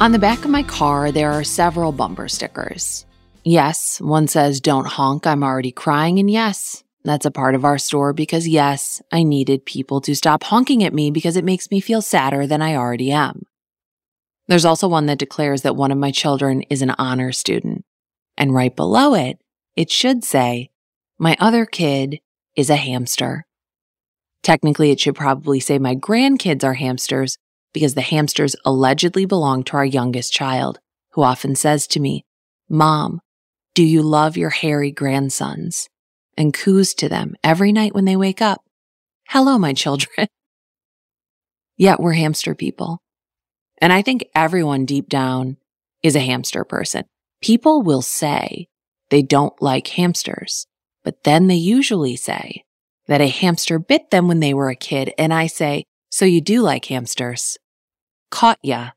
On the back of my car, there are several bumper stickers. Yes, one says, Don't honk, I'm already crying. And yes, that's a part of our store because yes, I needed people to stop honking at me because it makes me feel sadder than I already am. There's also one that declares that one of my children is an honor student. And right below it, it should say, My other kid is a hamster. Technically, it should probably say my grandkids are hamsters because the hamsters allegedly belong to our youngest child, who often says to me, Mom, do you love your hairy grandsons? And coos to them every night when they wake up. Hello, my children. Yet we're hamster people. And I think everyone deep down is a hamster person. People will say they don't like hamsters, but then they usually say that a hamster bit them when they were a kid. And I say, so you do like hamsters. Caught ya.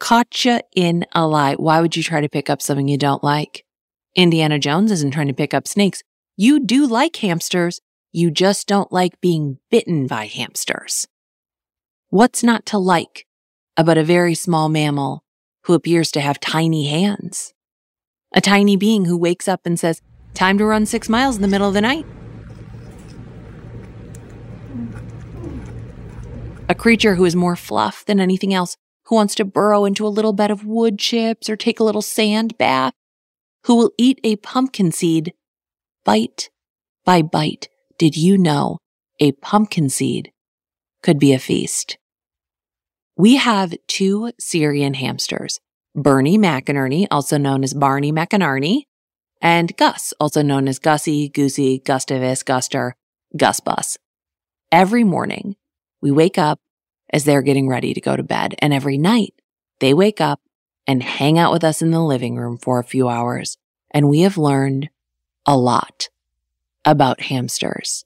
Caught ya in a lie. Why would you try to pick up something you don't like? Indiana Jones isn't trying to pick up snakes. You do like hamsters. You just don't like being bitten by hamsters. What's not to like about a very small mammal who appears to have tiny hands? A tiny being who wakes up and says, Time to run six miles in the middle of the night. A creature who is more fluff than anything else, who wants to burrow into a little bed of wood chips or take a little sand bath, who will eat a pumpkin seed bite by bite. Did you know a pumpkin seed could be a feast? We have two Syrian hamsters, Bernie McInerny, also known as Barney McInerny, and Gus, also known as Gussie, Goosey, Gustavus, Guster, Gus Bus. Every morning, we wake up as they're getting ready to go to bed, and every night they wake up and hang out with us in the living room for a few hours. And we have learned a lot about hamsters,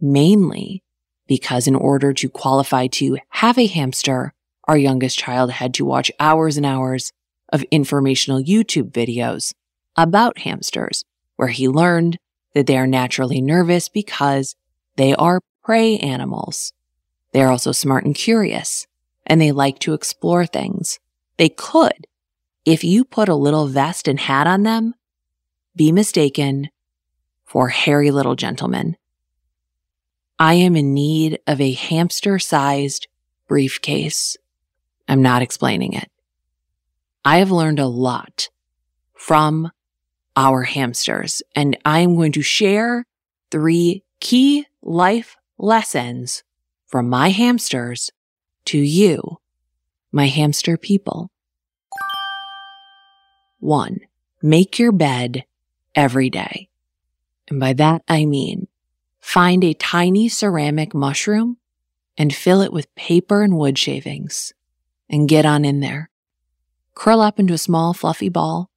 mainly because in order to qualify to have a hamster, our youngest child had to watch hours and hours of informational YouTube videos about hamsters, where he learned that they are naturally nervous because they are prey animals. They are also smart and curious, and they like to explore things. They could, if you put a little vest and hat on them, be mistaken for hairy little gentlemen. I am in need of a hamster sized briefcase. I'm not explaining it. I have learned a lot from our hamsters, and I am going to share three key life lessons from my hamsters to you, my hamster people. One, make your bed every day. And by that, I mean find a tiny ceramic mushroom and fill it with paper and wood shavings and get on in there. Curl up into a small fluffy ball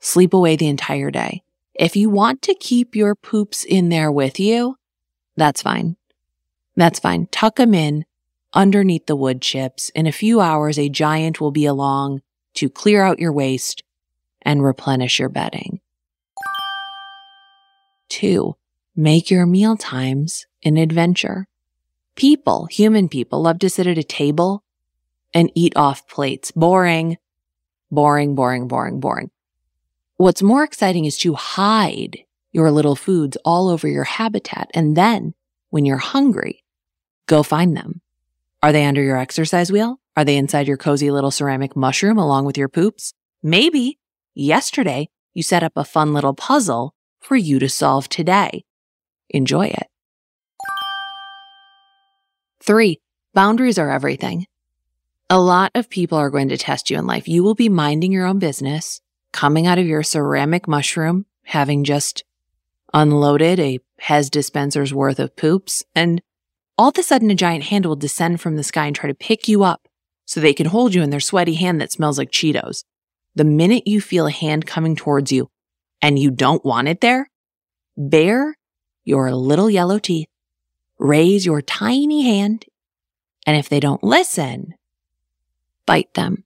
Sleep away the entire day. If you want to keep your poops in there with you, that's fine. That's fine. Tuck them in underneath the wood chips. In a few hours, a giant will be along to clear out your waste and replenish your bedding. Two, make your meal times an adventure. People, human people, love to sit at a table and eat off plates. Boring, boring, boring, boring, boring. What's more exciting is to hide your little foods all over your habitat. And then when you're hungry, go find them. Are they under your exercise wheel? Are they inside your cozy little ceramic mushroom along with your poops? Maybe yesterday you set up a fun little puzzle for you to solve today. Enjoy it. Three, boundaries are everything. A lot of people are going to test you in life. You will be minding your own business coming out of your ceramic mushroom, having just unloaded a Pez dispenser's worth of poops, and all of a sudden a giant hand will descend from the sky and try to pick you up so they can hold you in their sweaty hand that smells like Cheetos. The minute you feel a hand coming towards you and you don't want it there, bare your little yellow teeth, raise your tiny hand, and if they don't listen, bite them.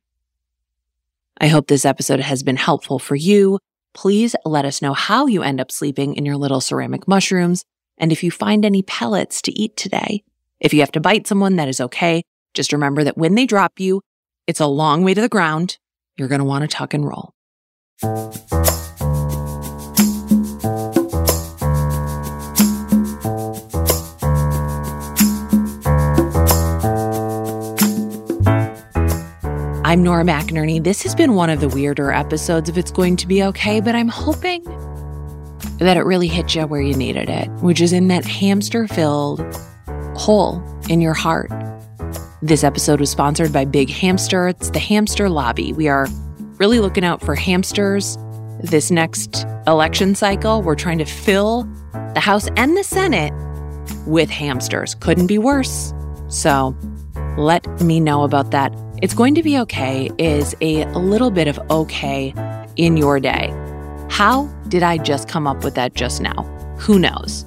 I hope this episode has been helpful for you. Please let us know how you end up sleeping in your little ceramic mushrooms and if you find any pellets to eat today. If you have to bite someone, that is okay. Just remember that when they drop you, It's a long way to the ground. You're going to want to tuck and roll. I'm Nora McInerny. This has been one of the weirder episodes of It's Going to Be Okay, but I'm hoping that it really hit you where you needed it, which is in that hamster filled hole in your heart. This episode was sponsored by Big Hamster. It's the Hamster Lobby. We are really looking out for hamsters this next election cycle. We're trying to fill the House and the Senate with hamsters. Couldn't be worse. So let me know about that. It's going to be okay is a little bit of okay in your day. How did I just come up with that just now? Who knows?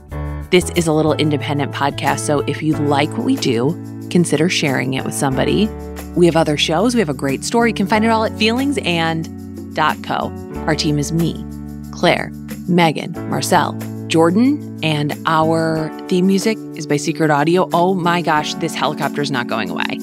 This is a little independent podcast, so if you like what we do, consider sharing it with somebody. We have other shows. We have a great story. You can find it all at feelingsand.co. Our team is me, Claire, Megan, Marcel, Jordan, and our theme music is by Secret Audio. Oh my gosh, this helicopter is not going away.